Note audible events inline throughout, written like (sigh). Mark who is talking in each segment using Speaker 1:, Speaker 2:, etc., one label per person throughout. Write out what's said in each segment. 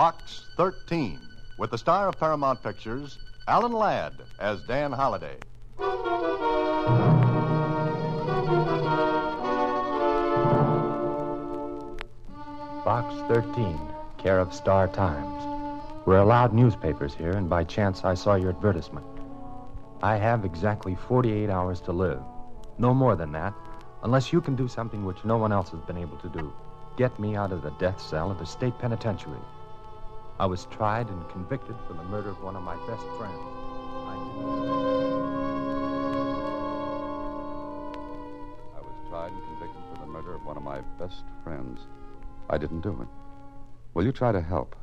Speaker 1: Box 13, with the star of Paramount Pictures, Alan Ladd as Dan Holliday.
Speaker 2: Box 13, care of Star Times. We're allowed newspapers here, and by chance I saw your advertisement. I have exactly 48 hours to live. No more than that, unless you can do something which no one else has been able to do. Get me out of the death cell of the state penitentiary. I was tried and convicted for the murder of one of my best friends. I
Speaker 3: I was tried and convicted for the murder of one of my best friends. I didn't do it. Will you try to help?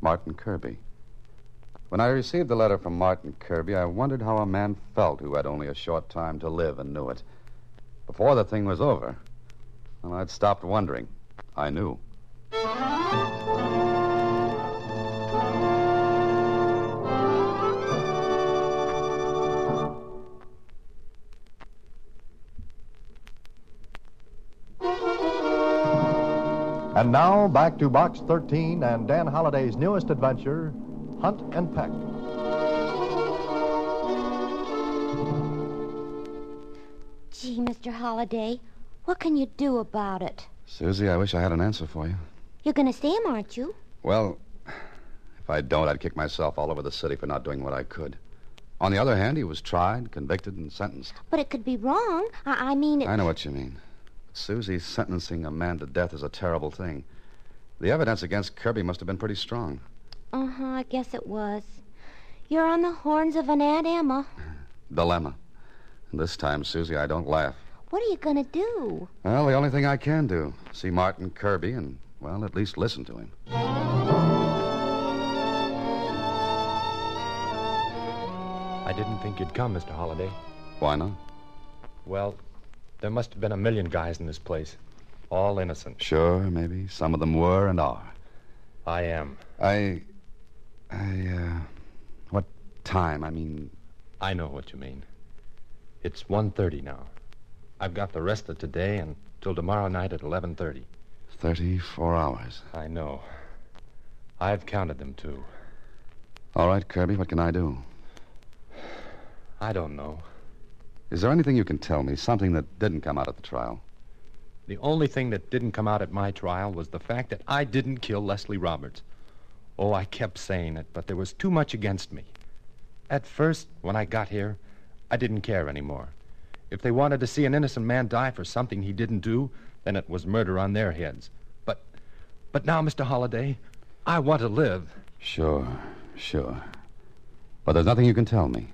Speaker 3: Martin Kirby. When I received the letter from Martin Kirby, I wondered how a man felt who had only a short time to live and knew it. Before the thing was over, well, I'd stopped wondering. I knew.
Speaker 1: And now back to Box 13 and Dan Holliday's newest adventure, Hunt and Peck.
Speaker 4: Gee, Mr. Holliday, what can you do about it?
Speaker 3: Susie, I wish I had an answer for you.
Speaker 4: You're going to see him, aren't you?
Speaker 3: Well, if I don't, I'd kick myself all over the city for not doing what I could. On the other hand, he was tried, convicted, and sentenced.
Speaker 4: But it could be wrong. I, I mean, it...
Speaker 3: I know what you mean. Susie, sentencing a man to death is a terrible thing. The evidence against Kirby must have been pretty strong.
Speaker 4: Uh huh, I guess it was. You're on the horns of an Aunt Emma. (sighs)
Speaker 3: Dilemma. And this time, Susie, I don't laugh.
Speaker 4: What are you going to do?
Speaker 3: Well, the only thing I can do see Martin Kirby and, well, at least listen to him.
Speaker 2: I didn't think you'd come, Mr. Holliday.
Speaker 3: Why not?
Speaker 2: Well, there must have been a million guys in this place. All innocent.
Speaker 3: Sure, maybe. Some of them were and are.
Speaker 2: I am.
Speaker 3: I. I, uh. What time? I mean.
Speaker 2: I know what you mean. It's 1.30 now. I've got the rest of today and till tomorrow night at 11.30.
Speaker 3: 34 hours.
Speaker 2: I know. I've counted them, too.
Speaker 3: All right, Kirby, what can I do?
Speaker 2: I don't know.
Speaker 3: Is there anything you can tell me? Something that didn't come out at the trial?
Speaker 2: The only thing that didn't come out at my trial was the fact that I didn't kill Leslie Roberts. Oh, I kept saying it, but there was too much against me. At first, when I got here, I didn't care anymore. If they wanted to see an innocent man die for something he didn't do, then it was murder on their heads. But but now, Mr. Holliday, I want to live.
Speaker 3: Sure, sure. But there's nothing you can tell me.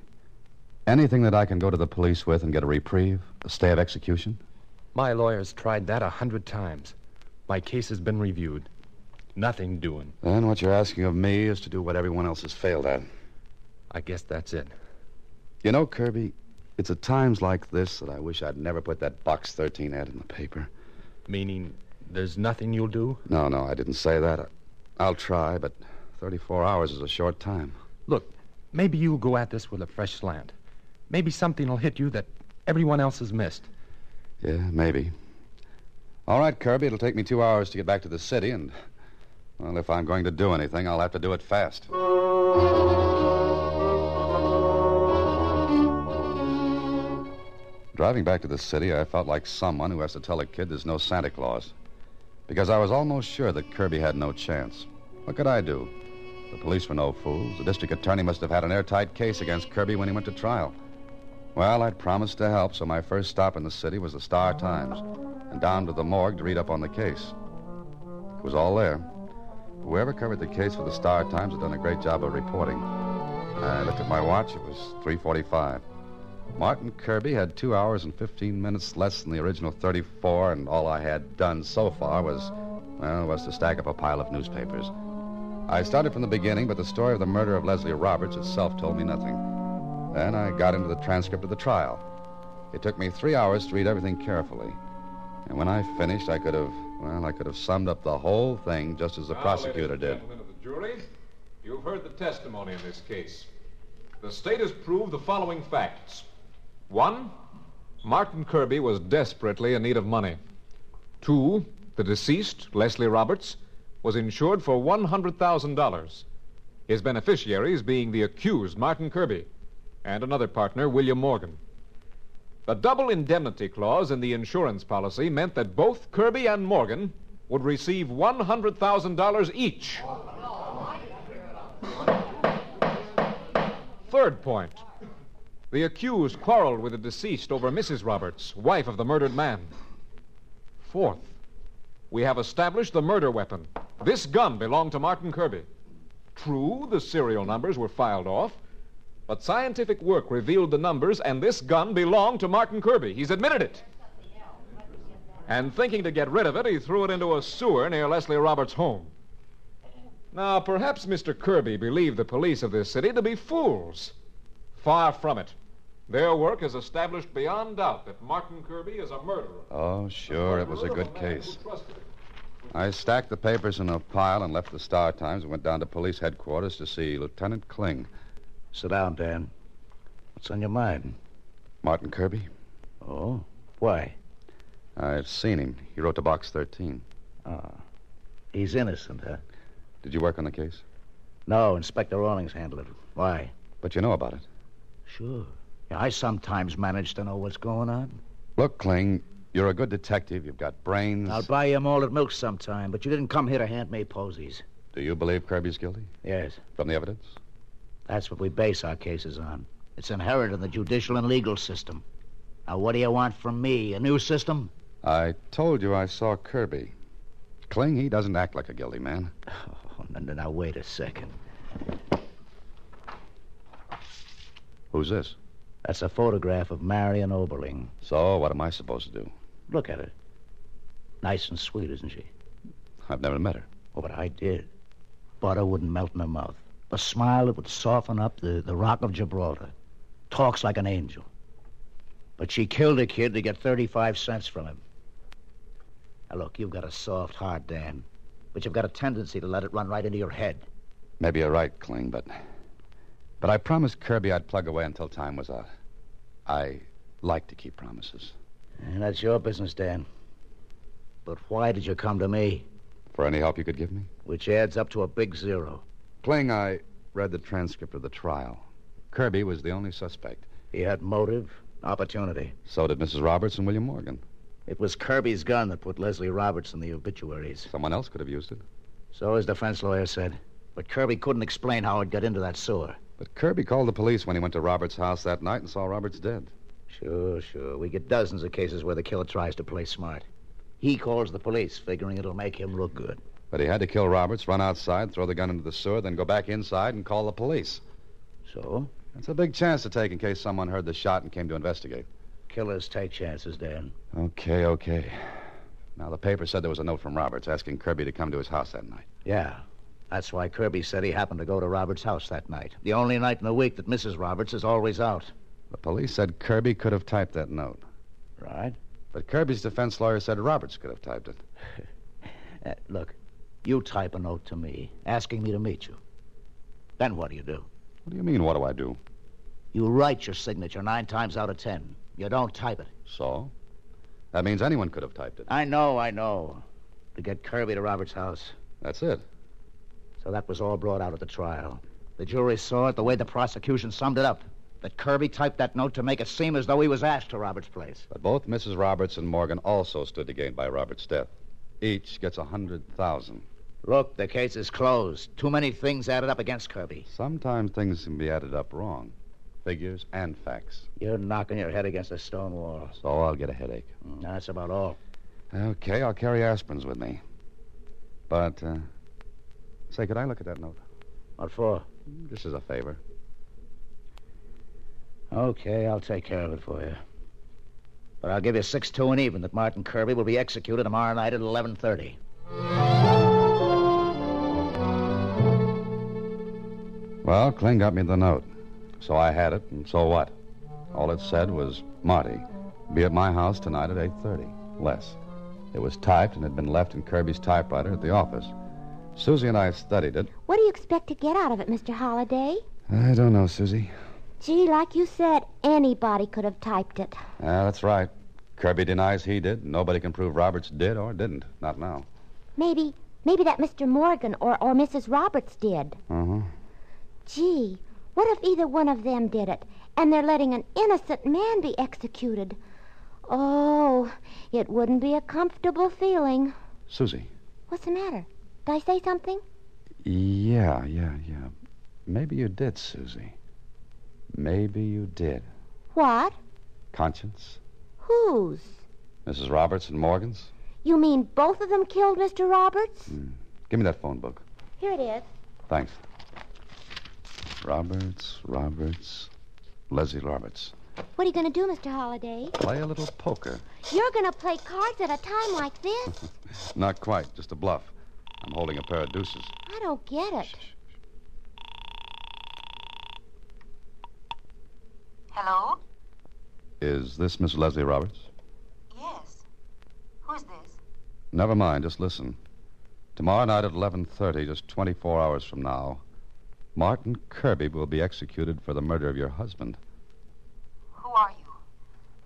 Speaker 3: Anything that I can go to the police with and get a reprieve, a stay of execution?
Speaker 2: My lawyer's tried that a hundred times. My case has been reviewed. Nothing doing.
Speaker 3: Then what you're asking of me is to do what everyone else has failed at.
Speaker 2: I guess that's it.
Speaker 3: You know, Kirby, it's at times like this that I wish I'd never put that Box 13 ad in the paper.
Speaker 2: Meaning there's nothing you'll do?
Speaker 3: No, no, I didn't say that. I'll try, but 34 hours is a short time.
Speaker 2: Look, maybe you'll go at this with a fresh slant. Maybe something will hit you that everyone else has missed.
Speaker 3: Yeah, maybe. All right, Kirby, it'll take me two hours to get back to the city, and, well, if I'm going to do anything, I'll have to do it fast. Driving back to the city, I felt like someone who has to tell a kid there's no Santa Claus. Because I was almost sure that Kirby had no chance. What could I do? The police were no fools. The district attorney must have had an airtight case against Kirby when he went to trial. Well, I'd promised to help, so my first stop in the city was the Star Times, and down to the morgue to read up on the case. It was all there. Whoever covered the case for the Star Times had done a great job of reporting. I looked at my watch. It was 3:45. Martin Kirby had two hours and 15 minutes less than the original 34, and all I had done so far was, well, was to stack up a pile of newspapers. I started from the beginning, but the story of the murder of Leslie Roberts itself told me nothing. Then I got into the transcript of the trial. It took me three hours to read everything carefully. And when I finished, I could have, well, I could have summed up the whole thing just as the
Speaker 5: Now,
Speaker 3: prosecutor did.
Speaker 5: Gentlemen of the jury, you've heard the testimony in this case. The state has proved the following facts. One, Martin Kirby was desperately in need of money. Two, the deceased, Leslie Roberts, was insured for $100,000. His beneficiaries being the accused, Martin Kirby, and another partner, William Morgan. The double indemnity clause in the insurance policy meant that both Kirby and Morgan would receive $100,000 each. Third point. The accused quarreled with the deceased over Mrs. Roberts, wife of the murdered man. Fourth, we have established the murder weapon. This gun belonged to Martin Kirby. True, the serial numbers were filed off, but scientific work revealed the numbers, and this gun belonged to Martin Kirby. He's admitted it. And thinking to get rid of it, he threw it into a sewer near Leslie Roberts' home. Now, perhaps Mr. Kirby believed the police of this city to be fools. Far from it. Their work has established beyond doubt that Martin Kirby is a murderer.
Speaker 3: Oh, sure, it was a good case. I stacked the papers in a pile and left the Star Times and went down to police headquarters to see Lieutenant Kling.
Speaker 6: Sit down, Dan. What's on your mind?
Speaker 3: Martin Kirby?
Speaker 6: Oh? Why?
Speaker 3: I've seen him. He wrote to Box 13.
Speaker 6: Ah. He's innocent, huh?
Speaker 3: Did you work on the case?
Speaker 6: No, Inspector Rawlings handled it. Why?
Speaker 3: But you know about it.
Speaker 6: Sure. Yeah, I sometimes manage to know what's going on.
Speaker 3: Look, Kling, you're a good detective. You've got brains.
Speaker 6: I'll buy you a malted milk sometime, but you didn't come here to hand me posies.
Speaker 3: Do you believe Kirby's guilty?
Speaker 6: Yes.
Speaker 3: From the evidence?
Speaker 6: That's what we base our cases on. It's inherent in the judicial and legal system. Now, what do you want from me? A new system?
Speaker 3: I told you I saw Kirby. Kling, he doesn't act like a guilty man.
Speaker 6: Oh, no, no, now, wait a second.
Speaker 3: Who's this?
Speaker 6: That's a photograph of Marion Oberling.
Speaker 3: So, what am I supposed to do?
Speaker 6: Look at her. Nice and sweet, isn't she?
Speaker 3: I've never met her.
Speaker 6: Oh, but I did. Butter wouldn't melt in her mouth. A smile that would soften up the, the rock of Gibraltar. Talks like an angel. But she killed a kid to get 35 cents from him. Now, look, you've got a soft heart, Dan. But you've got a tendency to let it run right into your head.
Speaker 3: Maybe you're right, Kling, but. But I promised Kirby I'd plug away until time was out. I like to keep promises.
Speaker 6: And that's your business, Dan. But why did you come to me?
Speaker 3: For any help you could give me?
Speaker 6: Which adds up to a big zero.
Speaker 3: Kling, I read the transcript of the trial. Kirby was the only suspect.
Speaker 6: He had motive, opportunity.
Speaker 3: So did Mrs. Roberts and William Morgan.
Speaker 6: It was Kirby's gun that put Leslie Roberts in the obituaries.
Speaker 3: Someone else could have used it.
Speaker 6: So his defense lawyer said. But Kirby couldn't explain how it got into that sewer.
Speaker 3: But Kirby called the police when he went to Roberts' house that night and saw Roberts dead.
Speaker 6: Sure, sure. We get dozens of cases where the killer tries to play smart. He calls the police, figuring it'll make him look good.
Speaker 3: But he had to kill Roberts, run outside, throw the gun into the sewer, then go back inside and call the police.
Speaker 6: So?
Speaker 3: That's a big chance to take in case someone heard the shot and came to investigate.
Speaker 6: Killers take chances, Dan.
Speaker 3: Okay, okay. Now, the paper said there was a note from Roberts asking Kirby to come to his house that night.
Speaker 6: Yeah. That's why Kirby said he happened to go to Roberts' house that night. The only night in the week that Mrs. Roberts is always out.
Speaker 3: The police said Kirby could have typed that note.
Speaker 6: Right.
Speaker 3: But Kirby's defense lawyer said Roberts could have typed it. (laughs)
Speaker 6: Uh, look, you type a note to me asking me to meet you. Then what do you do?
Speaker 3: What do you mean, what do I do?
Speaker 6: You write your signature nine times out of ten. You don't type it.
Speaker 3: So? That means anyone could have typed it.
Speaker 6: I know, I know. To get Kirby to Roberts' house.
Speaker 3: That's it.
Speaker 6: So that was all brought out at the trial. The jury saw it the way the prosecution summed it up. That Kirby typed that note to make it seem as though he was asked to Roberts' place.
Speaker 3: But both Mrs. Roberts and Morgan also stood to gain by Robert's death. Each gets a hundred thousand.
Speaker 6: Look, the case is closed. Too many things added up against Kirby.
Speaker 3: Sometimes things can be added up wrong. Figures and facts.
Speaker 6: You're knocking your head against a stone wall.
Speaker 3: So I'll get a headache.
Speaker 6: Mm, That's about all.
Speaker 3: Okay, I'll carry aspirins with me. But, uh, say, could I look at that note?
Speaker 6: What for?
Speaker 3: Just as a favor.
Speaker 6: Okay, I'll take care of it for you. But I'll give you six two and even that Martin Kirby will be executed tomorrow night at eleven thirty.
Speaker 3: Well, Kling got me the note. So I had it, and so what? All it said was, Marty, be at my house tonight at 8.30. Less. It was typed and had been left in Kirby's typewriter at the office. Susie and I studied it.
Speaker 4: What do you expect to get out of it, Mr. Holliday?
Speaker 3: I don't know, Susie.
Speaker 4: Gee, like you said, anybody could have typed it.
Speaker 3: Ah, that's right. Kirby denies he did. Nobody can prove Roberts did or didn't. Not now.
Speaker 4: Maybe, maybe that Mr. Morgan or, or Mrs. Roberts did.
Speaker 3: Uh-huh.
Speaker 4: Gee, what if either one of them did it, and they're letting an innocent man be executed? Oh, it wouldn't be a comfortable feeling.
Speaker 3: Susie.
Speaker 4: What's the matter? Did I say something?
Speaker 3: Yeah, yeah, yeah. Maybe you did, Susie. Maybe you did.
Speaker 4: What?
Speaker 3: Conscience?
Speaker 4: Whose?
Speaker 3: Mrs. Roberts and Morgan's?
Speaker 4: You mean both of them killed Mr. Roberts? Hmm.
Speaker 3: Give me that phone book.
Speaker 4: Here it is.
Speaker 3: Thanks. Roberts, Roberts, Leslie Roberts.
Speaker 4: What are you going to do, Mr. Holliday?
Speaker 3: Play a little poker.
Speaker 4: You're going to play cards at a time like this? (laughs)
Speaker 3: Not quite, just a bluff. I'm holding a pair of deuces.
Speaker 4: I don't get it.
Speaker 7: Hello?
Speaker 3: Is this Miss Leslie Roberts?
Speaker 7: Yes. Who's this?
Speaker 3: Never mind, just listen. Tomorrow night at 11:30, just 24 hours from now, Martin Kirby will be executed for the murder of your husband.
Speaker 7: Who are you?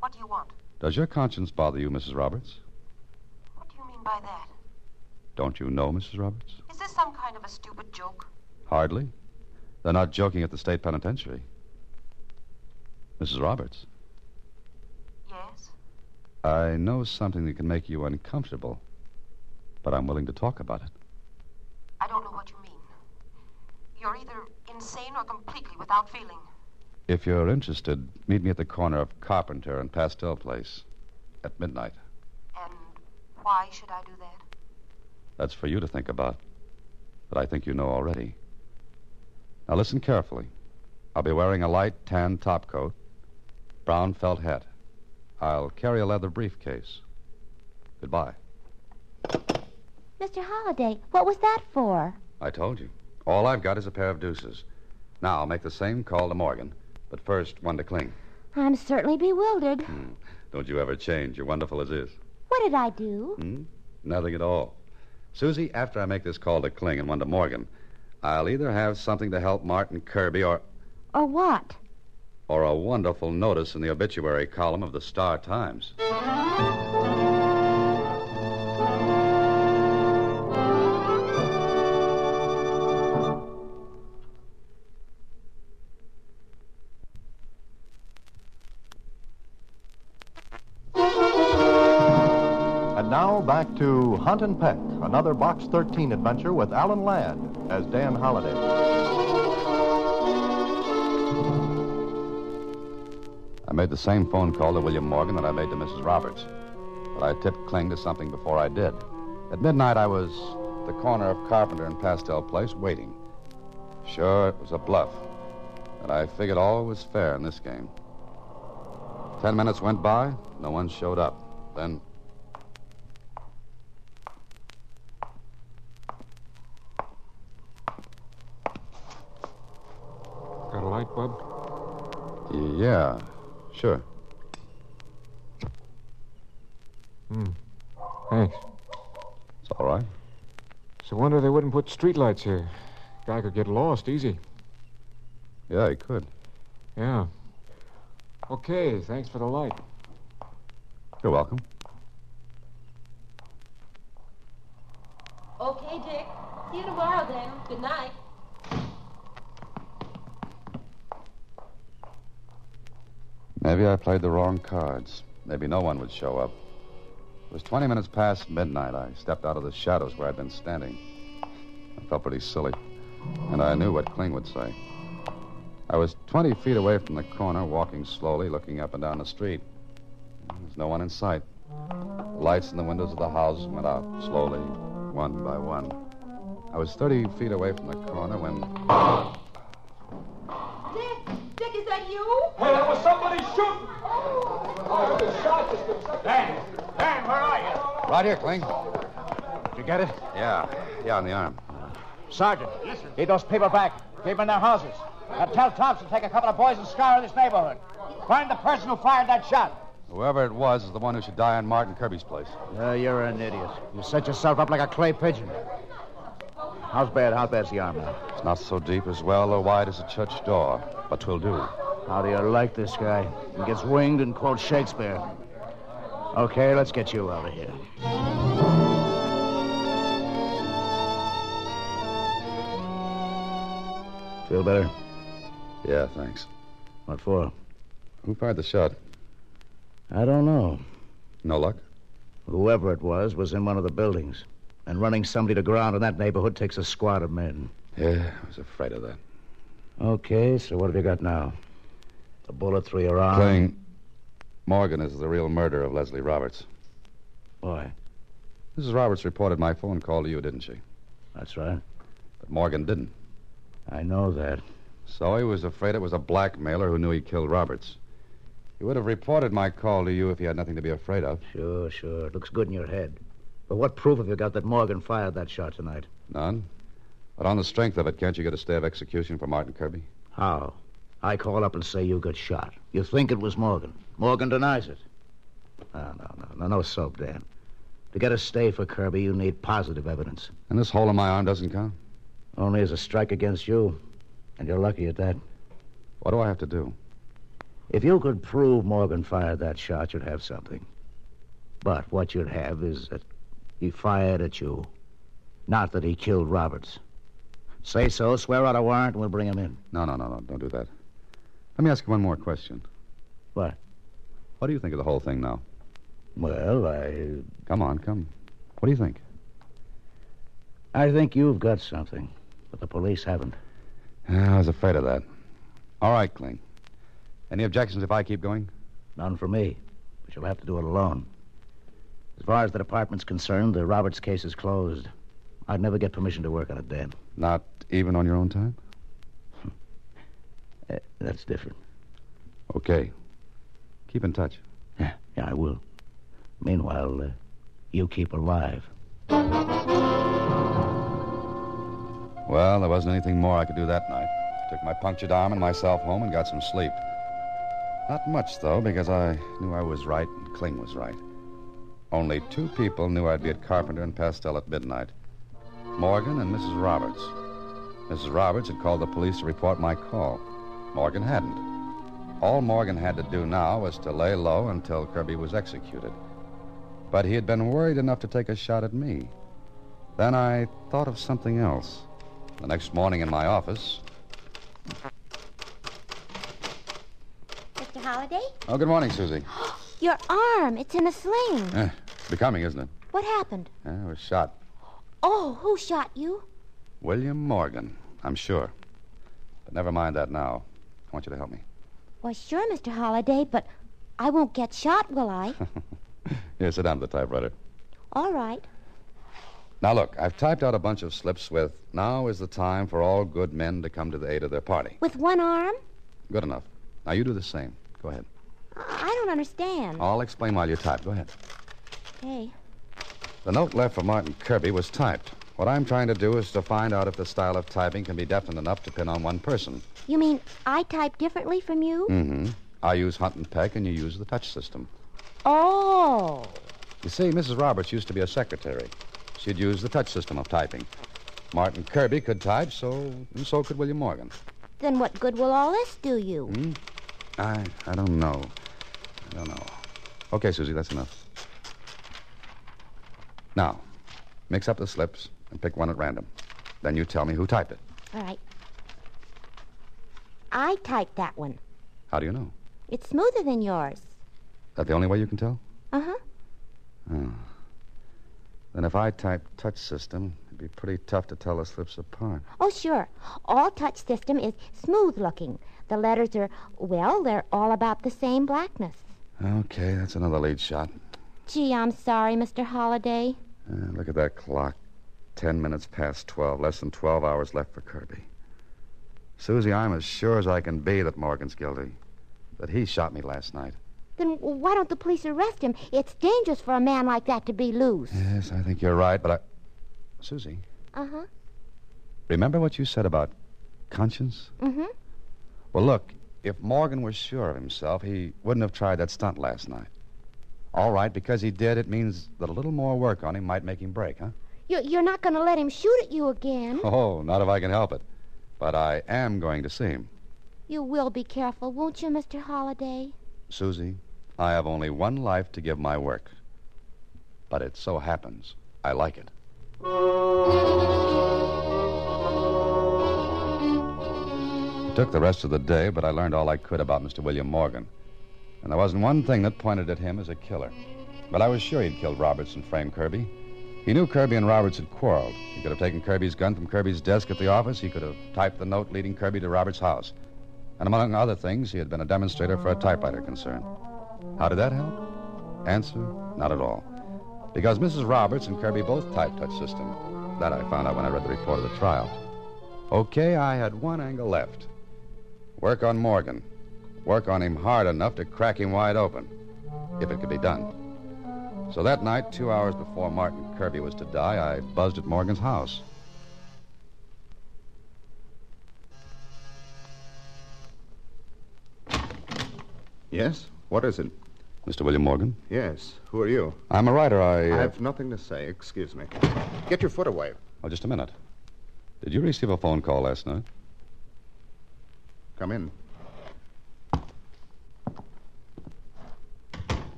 Speaker 7: What do you want?
Speaker 3: Does your conscience bother you, Mrs. Roberts?
Speaker 7: What do you mean by that?
Speaker 3: Don't you know, Mrs. Roberts?
Speaker 7: Is this some kind of a stupid joke?
Speaker 3: Hardly. They're not joking at the state penitentiary. Mrs. Roberts,
Speaker 7: Yes?
Speaker 3: I know something that can make you uncomfortable, but I'm willing to talk about it.
Speaker 7: I don't know what you mean. You're either insane or completely without feeling.
Speaker 3: If you're interested, meet me at the corner of Carpenter and Pastel Place at midnight.
Speaker 7: And why should I do that?
Speaker 3: That's for you to think about. But I think you know already. Now listen carefully. I'll be wearing a light tan topcoat, brown felt hat. I'll carry a leather briefcase. Goodbye.
Speaker 4: Mr. Holliday, what was that for?
Speaker 3: I told you. All I've got is a pair of deuces. Now I'll make the same call to Morgan, but first one to Kling.
Speaker 4: I'm certainly bewildered.
Speaker 3: Don't you ever change. You're wonderful as is.
Speaker 4: What did I do?
Speaker 3: Hmm? Nothing at all. Susie, after I make this call to Kling and one to Morgan, I'll either have something to help Martin Kirby or
Speaker 4: Or what?
Speaker 3: or a wonderful notice in the obituary column of the Star Times.
Speaker 1: And Peck, another Box 13 adventure with Alan Ladd as Dan Holliday.
Speaker 3: I made the same phone call to William Morgan that I made to Mrs. Roberts. But I tipped Kling to something before I did. At midnight, I was at the corner of Carpenter and Pastel Place waiting. Sure, it was a bluff. But I figured all was fair in this game. Ten minutes went by, no one showed up. Then.
Speaker 5: Bub?
Speaker 3: Yeah, sure.
Speaker 5: Hmm. Thanks.
Speaker 3: It's all right.
Speaker 5: It's a wonder they wouldn't put streetlights here. Guy could get lost easy.
Speaker 3: Yeah, he could.
Speaker 5: Yeah. Okay, thanks for the light.
Speaker 3: You're welcome.
Speaker 8: Okay, Dick. See you tomorrow then. Good night.
Speaker 3: Maybe I played the wrong cards. Maybe no one would show up. It was 20 minutes past midnight. I stepped out of the shadows where I'd been standing. I felt pretty silly. And I knew what Kling would say. I was 20 feet away from the corner, walking slowly, looking up and down the street. There was no one in sight. The lights in the windows of the houses went out slowly, one by one. I was 30 feet away from the corner when.
Speaker 9: Hey, there was somebody shooting! Oh, the shot just
Speaker 6: Dan! Dan, where are you?
Speaker 3: Right here, Kling.
Speaker 6: Did you get it?
Speaker 3: Yeah, yeah, on the arm.
Speaker 6: Sergeant. Yes, sir. Get those people back. Keep them in their houses. Now tell Thompson to take a couple of boys and scour this neighborhood. Find the person who fired that shot.
Speaker 3: Whoever it was is the one who should die in Martin Kirby's place.
Speaker 6: Uh, you're an idiot. You set yourself up like a clay pigeon. How's bad? How bad's the arm now?
Speaker 3: It's not so deep as well or wide as a church door, but 'twill do.
Speaker 6: How do you like this guy? He gets winged and quotes Shakespeare. Okay, let's get you out of here. Feel better?
Speaker 3: Yeah, thanks.
Speaker 6: What for?
Speaker 3: Who fired the shot?
Speaker 6: I don't know.
Speaker 3: No luck?
Speaker 6: Whoever it was was in one of the buildings. And running somebody to ground in that neighborhood takes a squad of men.
Speaker 3: Yeah, I was afraid of that.
Speaker 6: Okay, so what have you got now? A bullet through your arm?
Speaker 3: Kling, Morgan is the real murderer of Leslie Roberts.
Speaker 6: Why?
Speaker 3: Mrs. Roberts reported my phone call to you, didn't she?
Speaker 6: That's right.
Speaker 3: But Morgan didn't.
Speaker 6: I know that.
Speaker 3: So he was afraid it was a blackmailer who knew he killed Roberts. He would have reported my call to you if he had nothing to be afraid of.
Speaker 6: Sure, sure. It looks good in your head. But what proof have you got that Morgan fired that shot tonight?
Speaker 3: None. But on the strength of it, can't you get a stay of execution for Martin Kirby?
Speaker 6: How? I call up and say you got shot. You think it was Morgan. Morgan denies it. No, no, no, no, no soap, Dan. To get a stay for Kirby, you need positive evidence.
Speaker 3: And this hole in my arm doesn't count?
Speaker 6: Only as a strike against you. And you're lucky at that.
Speaker 3: What do I have to do?
Speaker 6: If you could prove Morgan fired that shot, you'd have something. But what you'd have is that he fired at you, not that he killed Roberts. Say so, swear out a warrant, and we'll bring him in.
Speaker 3: No, no, no, no. Don't do that. Let me ask you one more question.
Speaker 6: What?
Speaker 3: What do you think of the whole thing now?
Speaker 6: Well, I.
Speaker 3: Come on, come. What do you think?
Speaker 6: I think you've got something, but the police haven't.
Speaker 3: Ah, I was afraid of that. All right, Kling. Any objections if I keep going?
Speaker 6: None for me, but you'll have to do it alone. As far as the department's concerned, the Roberts case is closed. I'd never get permission to work on it, Dan.
Speaker 3: Not even on your own time?
Speaker 6: Uh, that's different.
Speaker 3: Okay. Keep in touch.
Speaker 6: Yeah, yeah, I will. Meanwhile, uh, you keep alive.
Speaker 3: Well, there wasn't anything more I could do that night. Took my punctured arm and myself home and got some sleep. Not much, though, because I knew I was right and Kling was right. Only two people knew I'd be at Carpenter and Pastel at midnight Morgan and Mrs. Roberts. Mrs. Roberts had called the police to report my call. Morgan hadn't. All Morgan had to do now was to lay low until Kirby was executed. But he had been worried enough to take a shot at me. Then I thought of something else. The next morning in my office.
Speaker 4: Mr. Holliday?
Speaker 3: Oh, good morning, Susie. (gasps)
Speaker 4: Your arm. It's in a sling.
Speaker 3: Eh, becoming, isn't it?
Speaker 4: What happened?
Speaker 3: Eh, I was shot.
Speaker 4: Oh, who shot you?
Speaker 3: William Morgan, I'm sure. But never mind that now. I want you to help me.
Speaker 4: Well, sure, Mr. Holliday, but I won't get shot, will I? (laughs)
Speaker 3: Here, sit down to the typewriter.
Speaker 4: All right.
Speaker 3: Now, look, I've typed out a bunch of slips with now is the time for all good men to come to the aid of their party.
Speaker 4: With one arm?
Speaker 3: Good enough. Now, you do the same. Go ahead.
Speaker 4: I don't understand.
Speaker 3: I'll explain while you type. Go ahead.
Speaker 4: Okay.
Speaker 3: The note left for Martin Kirby was typed. What I'm trying to do is to find out if the style of typing can be definite enough to pin on one person.
Speaker 4: You mean I type differently from you?
Speaker 3: Mm-hmm. I use Hunt and Peck, and you use the touch system.
Speaker 4: Oh.
Speaker 3: You see, Mrs. Roberts used to be a secretary. She'd use the touch system of typing. Martin Kirby could type, so and so could William Morgan.
Speaker 4: Then what good will all this do you?
Speaker 3: Hmm? I I don't know. I don't know. Okay, Susie, that's enough. Now, mix up the slips and pick one at random. Then you tell me who typed it.
Speaker 4: All right. I typed that one.
Speaker 3: How do you know?
Speaker 4: It's smoother than yours.
Speaker 3: Is that the only way you can tell?
Speaker 4: Uh huh.
Speaker 3: Oh. Then if I type touch system, it'd be pretty tough to tell the slips apart.
Speaker 4: Oh, sure. All touch system is smooth looking. The letters are, well, they're all about the same blackness.
Speaker 3: Okay, that's another lead shot.
Speaker 4: Gee, I'm sorry, Mr. Holliday.
Speaker 3: Uh, look at that clock. Ten minutes past twelve. Less than twelve hours left for Kirby. Susie, I'm as sure as I can be that Morgan's guilty. That he shot me last night.
Speaker 4: Then why don't the police arrest him? It's dangerous for a man like that to be loose.
Speaker 3: Yes, I think you're right, but I. Susie,
Speaker 4: Uh huh.
Speaker 3: remember what you said about conscience?
Speaker 4: Mm hmm.
Speaker 3: Well, look, if Morgan was sure of himself, he wouldn't have tried that stunt last night. All right, because he did, it means that a little more work on him might make him break, huh?
Speaker 4: You're, you're not going to let him shoot at you again.
Speaker 3: Oh, not if I can help it. But I am going to see him.
Speaker 4: You will be careful, won't you, Mr. Holliday?
Speaker 3: Susie, I have only one life to give my work. But it so happens I like it. It took the rest of the day, but I learned all I could about Mr. William Morgan. And there wasn't one thing that pointed at him as a killer. But I was sure he'd killed Roberts and framed Kirby. He knew Kirby and Roberts had quarreled. He could have taken Kirby's gun from Kirby's desk at the office. He could have typed the note leading Kirby to Roberts' house. And among other things, he had been a demonstrator for a typewriter concern. How did that help? Answer, not at all. Because Mrs. Roberts and Kirby both typed touch system. That I found out when I read the report of the trial. Okay, I had one angle left. Work on Morgan. Work on him hard enough to crack him wide open. If it could be done. So that night, two hours before Martin Kirby was to die, I buzzed at Morgan's house.
Speaker 10: Yes? What is it?
Speaker 3: Mr. William Morgan?
Speaker 10: Yes. Who are you?
Speaker 3: I'm a writer. I.
Speaker 10: I uh, have nothing to say. Excuse me. Get your foot away.
Speaker 3: Oh, just a minute. Did you receive a phone call last night?
Speaker 10: Come in.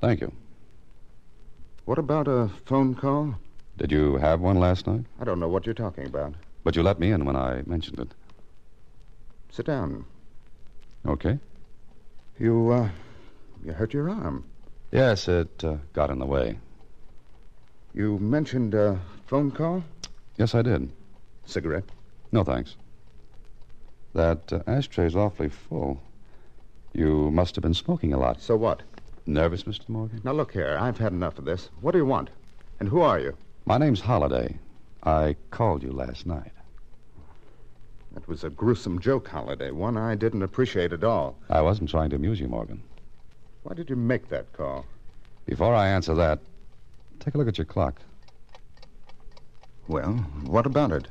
Speaker 3: Thank you.
Speaker 10: What about a phone call?
Speaker 3: Did you have one last night?
Speaker 10: I don't know what you're talking about.
Speaker 3: But you let me in when I mentioned it.
Speaker 10: Sit down.
Speaker 3: Okay.
Speaker 10: You, uh, you hurt your arm.
Speaker 3: Yes, it uh, got in the way.
Speaker 10: You mentioned a phone call?
Speaker 3: Yes, I did.
Speaker 10: Cigarette?
Speaker 3: No, thanks. That uh, ashtray's awfully full. You must have been smoking a lot.
Speaker 10: So what?
Speaker 3: Nervous, Mr. Morgan?
Speaker 10: Now, look here. I've had enough of this. What do you want? And who are you?
Speaker 3: My name's Holliday. I called you last night.
Speaker 10: That was a gruesome joke, Holliday, one I didn't appreciate at all.
Speaker 3: I wasn't trying to amuse you, Morgan.
Speaker 10: Why did you make that call?
Speaker 3: Before I answer that, take a look at your clock.
Speaker 10: Well, what about it?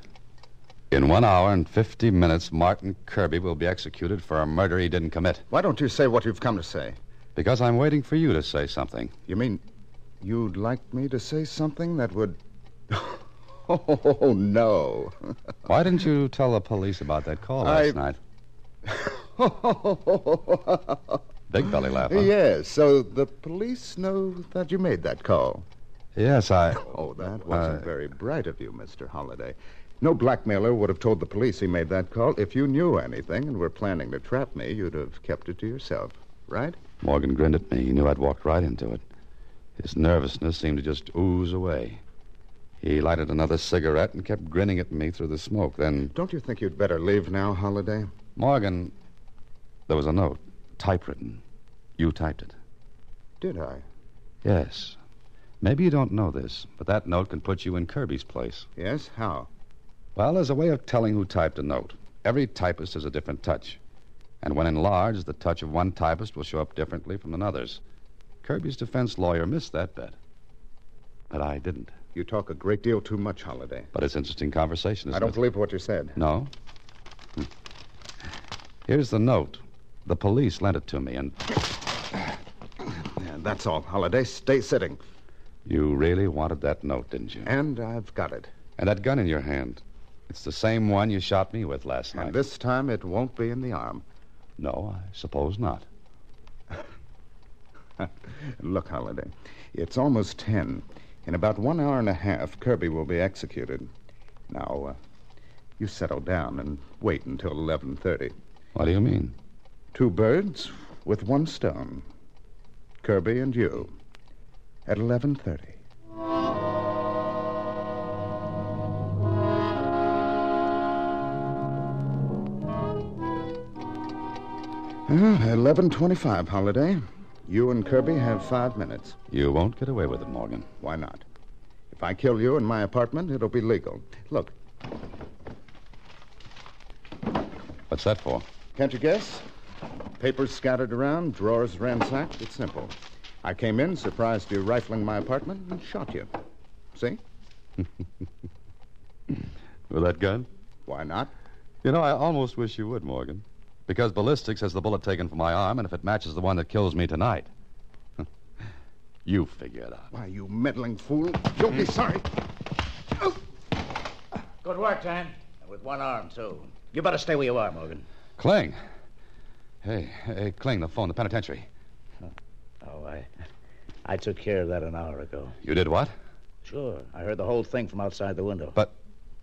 Speaker 3: In one hour and 50 minutes, Martin Kirby will be executed for a murder he didn't commit.
Speaker 10: Why don't you say what you've come to say?
Speaker 3: Because I'm waiting for you to say something.
Speaker 10: You mean you'd like me to say something that would. (laughs) Oh, no. (laughs)
Speaker 3: Why didn't you tell the police about that call last
Speaker 10: I-
Speaker 3: night? (laughs) Big belly laugh, huh?
Speaker 10: Yes, so the police know that you made that call.
Speaker 3: Yes, I.
Speaker 10: Oh, that wasn't
Speaker 3: Uh,
Speaker 10: very bright of you, Mr. Holliday. No blackmailer would have told the police he made that call. If you knew anything and were planning to trap me, you'd have kept it to yourself, right?
Speaker 3: Morgan grinned at me. He knew I'd walked right into it. His nervousness seemed to just ooze away. He lighted another cigarette and kept grinning at me through the smoke. Then,
Speaker 10: Don't you think you'd better leave now, Holliday?
Speaker 3: Morgan, there was a note, typewritten. You typed it.
Speaker 10: Did I?
Speaker 3: Yes. Maybe you don't know this, but that note can put you in Kirby's place.
Speaker 10: Yes? How?
Speaker 3: Well, there's a way of telling who typed a note. Every typist has a different touch. And when enlarged, the touch of one typist will show up differently from another's. Kirby's defense lawyer missed that bet. But I didn't.
Speaker 10: You talk a great deal too much, Holliday.
Speaker 3: But it's interesting conversation, isn't
Speaker 10: I don't
Speaker 3: it?
Speaker 10: believe what you said.
Speaker 3: No? Hmm. Here's the note. The police lent it to me, and
Speaker 10: Yeah, that's all, Holliday. Stay sitting.
Speaker 3: you really wanted that note, didn't you?
Speaker 10: And I've got it.
Speaker 3: And that gun in your hand. It's the same one you shot me with last night.
Speaker 10: And this time it won't be in the arm.
Speaker 3: No, I suppose not. (laughs)
Speaker 10: Look, Holliday, it's almost ten. In about one hour and a half, Kirby will be executed. Now, uh, you settle down and wait until 11.30.
Speaker 3: What do you mean?
Speaker 10: Two birds with one stone. Kirby and you. At 11.30. Well, 11.25, Holliday. You and Kirby have five minutes.
Speaker 3: You won't get away with it, Morgan.
Speaker 10: Why not? If I kill you in my apartment, it'll be legal. Look.
Speaker 3: What's that for?
Speaker 10: Can't you guess? Papers scattered around, drawers ransacked. It's simple. I came in, surprised you rifling my apartment, and shot you. See? (laughs)
Speaker 3: With that gun?
Speaker 10: Why not?
Speaker 3: You know, I almost wish you would, Morgan. Because ballistics has the bullet taken from my arm, and if it matches the one that kills me tonight. (laughs) you figure it out.
Speaker 10: Why, you meddling fool. You'll be sorry.
Speaker 6: Good work, Dan. And with one arm, too. You better stay where you are, Morgan.
Speaker 3: Kling. Hey, hey, Kling, the phone, the penitentiary.
Speaker 6: Oh, I, I took care of that an hour ago.
Speaker 3: You did what?
Speaker 6: Sure. I heard the whole thing from outside the window.
Speaker 3: But,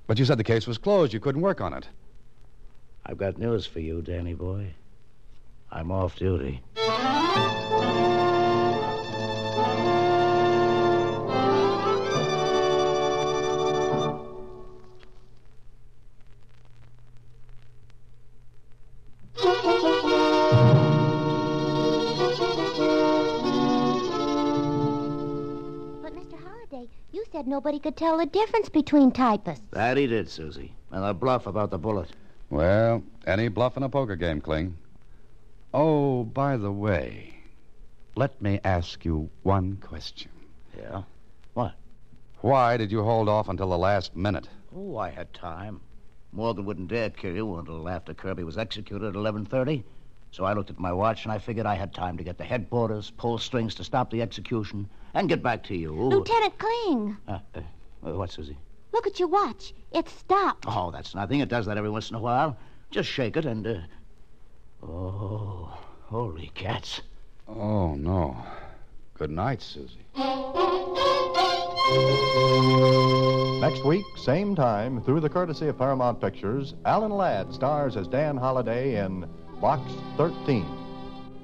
Speaker 3: but you said the case was closed. You couldn't work on it.
Speaker 6: I've got news for you, Danny boy. I'm off duty.
Speaker 4: But, Mr. Holliday, you said nobody could tell the difference between typists.
Speaker 6: That he did, Susie. And the bluff about the bullet.
Speaker 3: Well, any bluff in a poker game, Kling. Oh, by the way, let me ask you one question.
Speaker 6: Yeah? What?
Speaker 3: Why did you hold off until the last minute?
Speaker 6: Oh, I had time. Morgan wouldn't dare kill you until after Kirby was executed at 11.30. So I looked at my watch and I figured I had time to get the headquarters, pull strings to stop the execution, and get back to you.
Speaker 4: Lieutenant Kling,
Speaker 6: Uh, uh, uh, what, Susie?
Speaker 4: Look at your watch. It's stopped.
Speaker 6: Oh, that's nothing. It does that every once in a while. Just shake it and, uh... Oh, holy cats.
Speaker 3: Oh, no. Good night, Susie.
Speaker 1: Next week, same time, through the courtesy of Paramount Pictures, Alan Ladd stars as Dan Holliday in Box 13.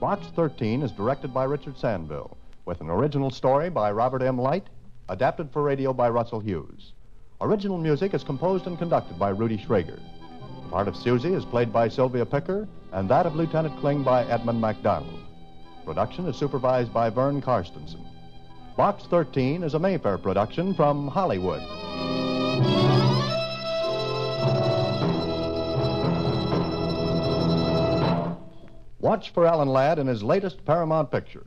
Speaker 1: Box 13 is directed by Richard Sanville, with an original story by Robert M. Light, adapted for radio by Russell Hughes. Original music is composed and conducted by Rudy Schrager. The part of Susie is played by Sylvia Picker, and that of Lieutenant Kling by Edmund MacDonald. Production is supervised by Vern Karstensen. Box 13 is a Mayfair production from Hollywood. Watch for Alan Ladd in his latest Paramount picture.